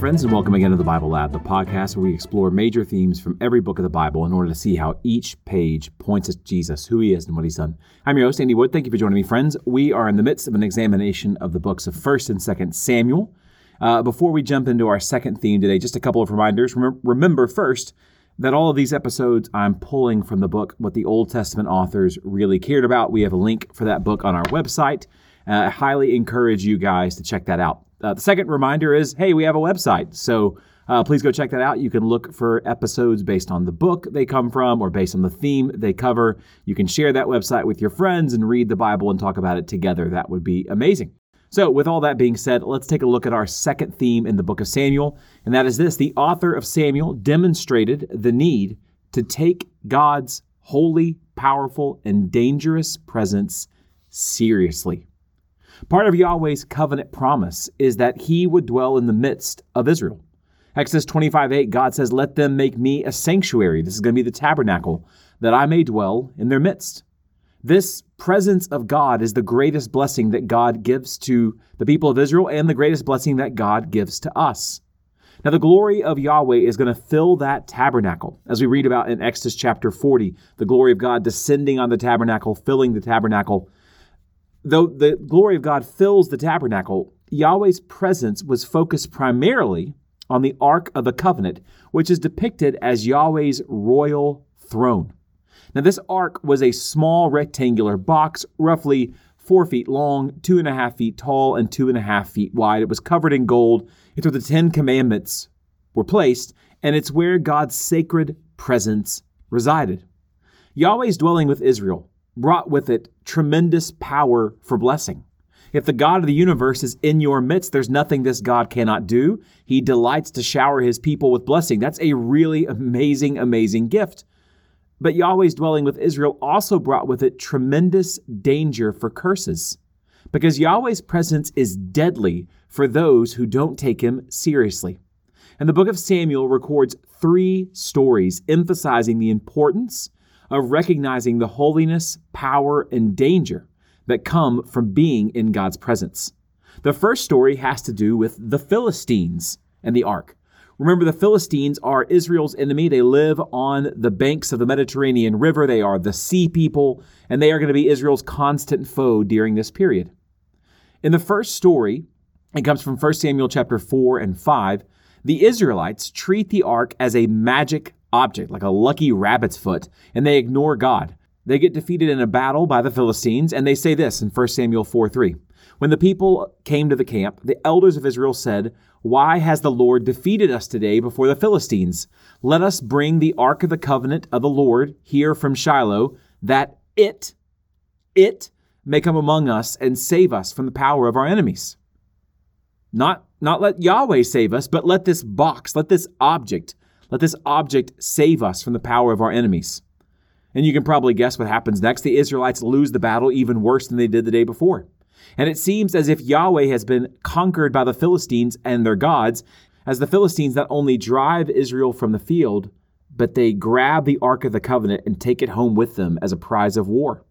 friends, and welcome again to the Bible Lab, the podcast where we explore major themes from every book of the Bible in order to see how each page points at Jesus, who he is, and what he's done. I'm your host, Andy Wood. Thank you for joining me, friends. We are in the midst of an examination of the books of 1st and 2nd Samuel. Uh, before we jump into our second theme today, just a couple of reminders. remember first that all of these episodes I'm pulling from the book What the Old Testament Authors Really Cared About. We have a link for that book on our website. Uh, I highly encourage you guys to check that out. Uh, the second reminder is hey, we have a website. So uh, please go check that out. You can look for episodes based on the book they come from or based on the theme they cover. You can share that website with your friends and read the Bible and talk about it together. That would be amazing. So, with all that being said, let's take a look at our second theme in the book of Samuel, and that is this the author of Samuel demonstrated the need to take God's holy, powerful, and dangerous presence seriously. Part of Yahweh's covenant promise is that he would dwell in the midst of Israel. Exodus 25 8, God says, Let them make me a sanctuary. This is going to be the tabernacle, that I may dwell in their midst. This presence of God is the greatest blessing that God gives to the people of Israel and the greatest blessing that God gives to us. Now, the glory of Yahweh is going to fill that tabernacle. As we read about in Exodus chapter 40, the glory of God descending on the tabernacle, filling the tabernacle. Though the glory of God fills the tabernacle, Yahweh's presence was focused primarily on the Ark of the Covenant, which is depicted as Yahweh's royal throne. Now, this ark was a small rectangular box, roughly four feet long, two and a half feet tall, and two and a half feet wide. It was covered in gold. It's where the Ten Commandments were placed, and it's where God's sacred presence resided. Yahweh's dwelling with Israel brought with it tremendous power for blessing. If the God of the universe is in your midst, there's nothing this God cannot do. He delights to shower his people with blessing. That's a really amazing, amazing gift. But Yahweh's dwelling with Israel also brought with it tremendous danger for curses, because Yahweh's presence is deadly for those who don't take him seriously. And the book of Samuel records three stories emphasizing the importance of recognizing the holiness, power, and danger that come from being in God's presence. The first story has to do with the Philistines and the ark. Remember, the Philistines are Israel's enemy. They live on the banks of the Mediterranean River. They are the sea people, and they are going to be Israel's constant foe during this period. In the first story, it comes from 1 Samuel chapter 4 and 5. The Israelites treat the ark as a magic object, like a lucky rabbit's foot, and they ignore God. They get defeated in a battle by the Philistines, and they say this in 1 Samuel 4 3. When the people came to the camp, the elders of Israel said, Why has the Lord defeated us today before the Philistines? Let us bring the ark of the covenant of the Lord here from Shiloh, that it, it may come among us and save us from the power of our enemies. Not, not let Yahweh save us, but let this box, let this object, let this object save us from the power of our enemies. And you can probably guess what happens next. The Israelites lose the battle even worse than they did the day before. And it seems as if Yahweh has been conquered by the Philistines and their gods, as the Philistines not only drive Israel from the field, but they grab the Ark of the Covenant and take it home with them as a prize of war.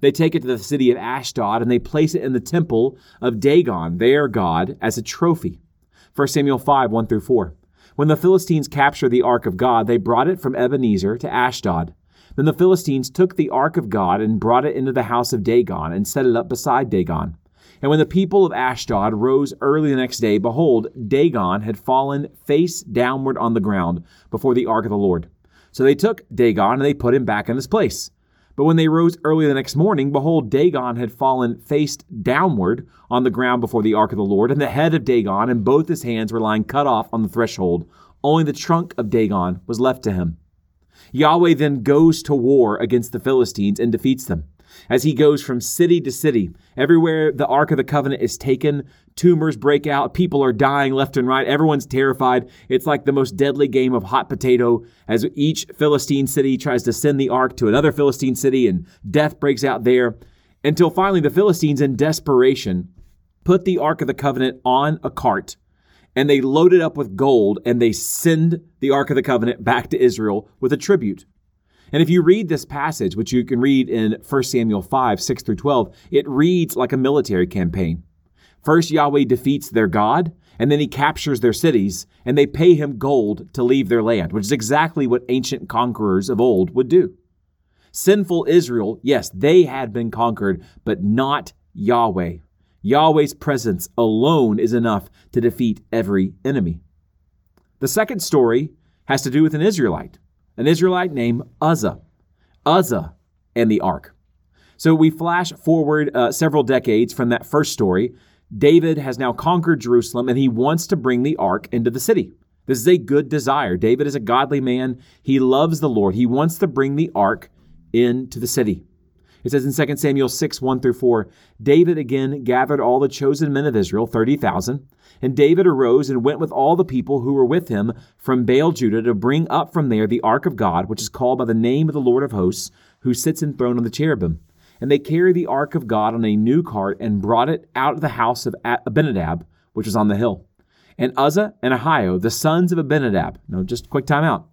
They take it to the city of Ashdod and they place it in the temple of Dagon, their god, as a trophy. 1 Samuel 5 1 through 4. When the Philistines captured the ark of God, they brought it from Ebenezer to Ashdod. Then the Philistines took the ark of God and brought it into the house of Dagon and set it up beside Dagon. And when the people of Ashdod rose early the next day, behold, Dagon had fallen face downward on the ground before the ark of the Lord. So they took Dagon and they put him back in his place. But when they rose early the next morning, behold, Dagon had fallen face downward on the ground before the ark of the Lord, and the head of Dagon and both his hands were lying cut off on the threshold. Only the trunk of Dagon was left to him. Yahweh then goes to war against the Philistines and defeats them. As he goes from city to city, everywhere the Ark of the Covenant is taken, tumors break out, people are dying left and right, everyone's terrified. It's like the most deadly game of hot potato as each Philistine city tries to send the Ark to another Philistine city and death breaks out there. Until finally, the Philistines, in desperation, put the Ark of the Covenant on a cart and they load it up with gold and they send the Ark of the Covenant back to Israel with a tribute. And if you read this passage, which you can read in 1 Samuel 5, 6 through 12, it reads like a military campaign. First, Yahweh defeats their God, And then he captures their cities, and they pay him gold to leave their land, which is exactly what ancient conquerors of old would do. Sinful Israel, yes, they had been conquered, but not Yahweh. Yahweh's presence alone is enough to defeat every enemy. The second story has to do with an Israelite, an Israelite named Uzzah. Uzzah and the ark. So we flash forward uh, several decades from that first story. David has now conquered Jerusalem and he wants to bring the ark into the city. This is a good desire. David is a godly man. He loves the Lord. He wants to bring the ark into the city. It says in 2 Samuel 6, 1 through 4, David again gathered all the chosen men of Israel, 30,000. And David arose and went with all the people who were with him from Baal Judah to bring up from there the ark of God, which is called by the name of the Lord of hosts, who sits enthroned on the cherubim. And they carried the ark of God on a new cart and brought it out of the house of Abinadab, which was on the hill. And Uzzah and Ahio, the sons of Abinadab, no, just quick time out.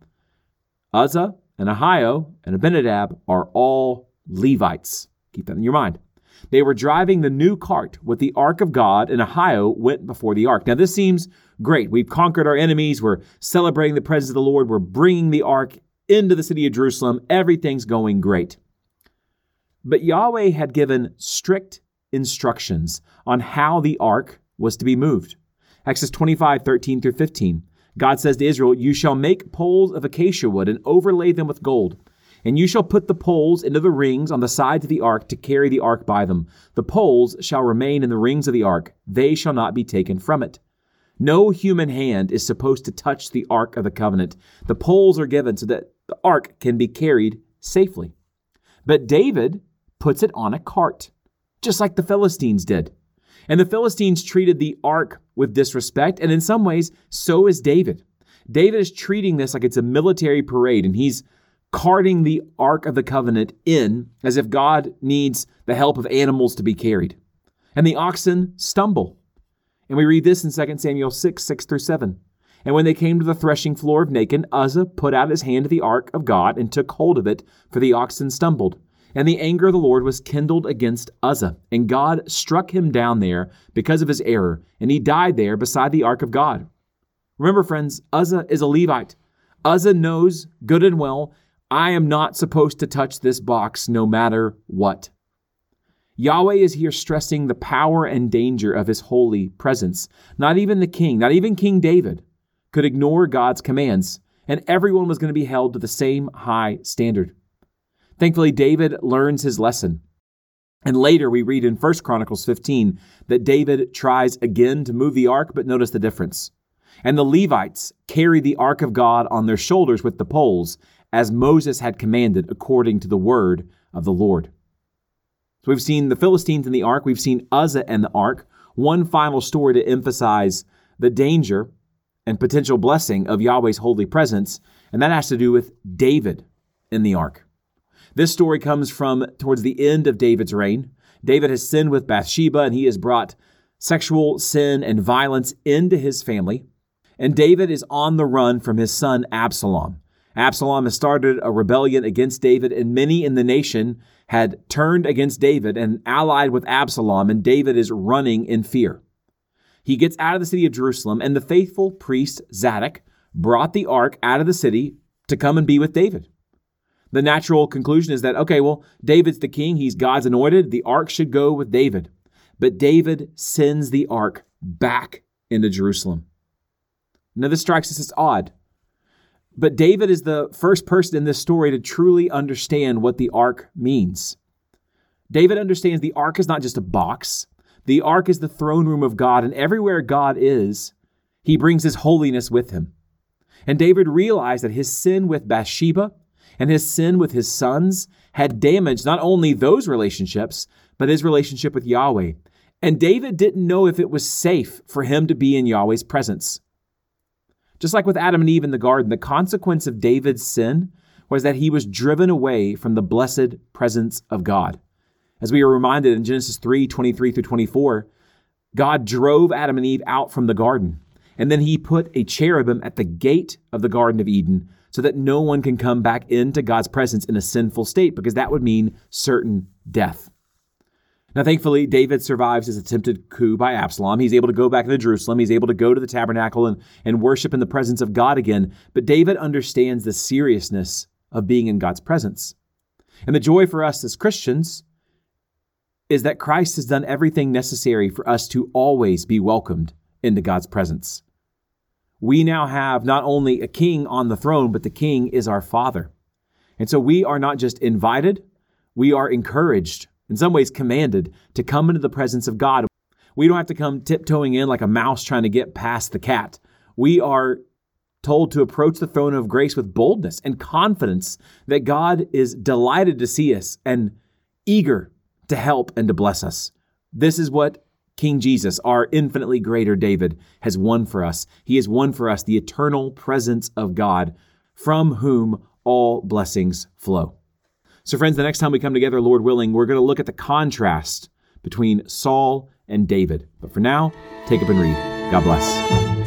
Uzzah and Ahio and Abinadab are all Levites. Keep that in your mind. They were driving the new cart with the ark of God, and Ahio went before the ark. Now, this seems great. We've conquered our enemies. We're celebrating the presence of the Lord. We're bringing the ark into the city of Jerusalem. Everything's going great. But Yahweh had given strict instructions on how the ark was to be moved. Exodus 25, 13 through 15. God says to Israel, You shall make poles of acacia wood and overlay them with gold. And you shall put the poles into the rings on the sides of the ark to carry the ark by them. The poles shall remain in the rings of the ark, they shall not be taken from it. No human hand is supposed to touch the ark of the covenant. The poles are given so that the ark can be carried safely. But David puts it on a cart, just like the Philistines did. And the Philistines treated the ark with disrespect, and in some ways, so is David. David is treating this like it's a military parade, and he's carting the Ark of the Covenant in as if God needs the help of animals to be carried. And the oxen stumble. And we read this in 2 Samuel 6 6 through 7. And when they came to the threshing floor of Nacon, Uzzah put out his hand to the ark of God and took hold of it, for the oxen stumbled. And the anger of the Lord was kindled against Uzzah, and God struck him down there because of his error, and he died there beside the ark of God. Remember, friends, Uzzah is a Levite. Uzzah knows good and well I am not supposed to touch this box no matter what. Yahweh is here stressing the power and danger of his holy presence. Not even the king, not even King David, could ignore God's commands, and everyone was going to be held to the same high standard. Thankfully, David learns his lesson. And later we read in 1 Chronicles 15 that David tries again to move the ark, but notice the difference. And the Levites carry the ark of God on their shoulders with the poles, as Moses had commanded according to the word of the Lord. So we've seen the Philistines in the ark, we've seen Uzzah and the ark. One final story to emphasize the danger and potential blessing of Yahweh's holy presence, and that has to do with David in the ark. This story comes from towards the end of David's reign. David has sinned with Bathsheba, and he has brought sexual sin and violence into his family. And David is on the run from his son Absalom. Absalom has started a rebellion against David, and many in the nation had turned against David and allied with Absalom, and David is running in fear. He gets out of the city of Jerusalem, and the faithful priest Zadok brought the ark out of the city to come and be with David. The natural conclusion is that, okay, well, David's the king, he's God's anointed, the ark should go with David. But David sends the ark back into Jerusalem. Now, this strikes us as odd but David is the first person in this story to truly understand what the ark means. David understands the ark is not just a box, the ark is the throne room of God, and everywhere God is, he brings his holiness with him. And David realized that his sin with Bathsheba and his sin with his sons had damaged not only those relationships, but his relationship with Yahweh. And David didn't know if it was safe for him to be in Yahweh's presence. Just like with Adam and Eve in the garden, the consequence of David's sin was that he was driven away from the blessed presence of God. As we are reminded in Genesis 3 23 through 24, God drove Adam and Eve out from the garden, and then he put a cherubim at the gate of the Garden of Eden so that no one can come back into God's presence in a sinful state, because that would mean certain death. Now, thankfully, David survives his attempted coup by Absalom. He's able to go back to Jerusalem. He's able to go to the tabernacle and, and worship in the presence of God again. But David understands the seriousness of being in God's presence. And the joy for us as Christians is that Christ has done everything necessary for us to always be welcomed into God's presence. We now have not only a king on the throne, but the king is our father. And so we are not just invited, we are encouraged, in some ways commanded, to come into the presence of God. We don't have to come tiptoeing in like a mouse trying to get past the cat. We are told to approach the throne of grace with boldness and confidence that God is delighted to see us and eager to help and to bless us. This is what King Jesus, our infinitely greater David, has won for us. He has won for us the eternal presence of God, from whom all blessings flow. So, friends, the next time we come together, Lord willing, we're going to look at the contrast between Saul and David. But for now, take up and read. God bless.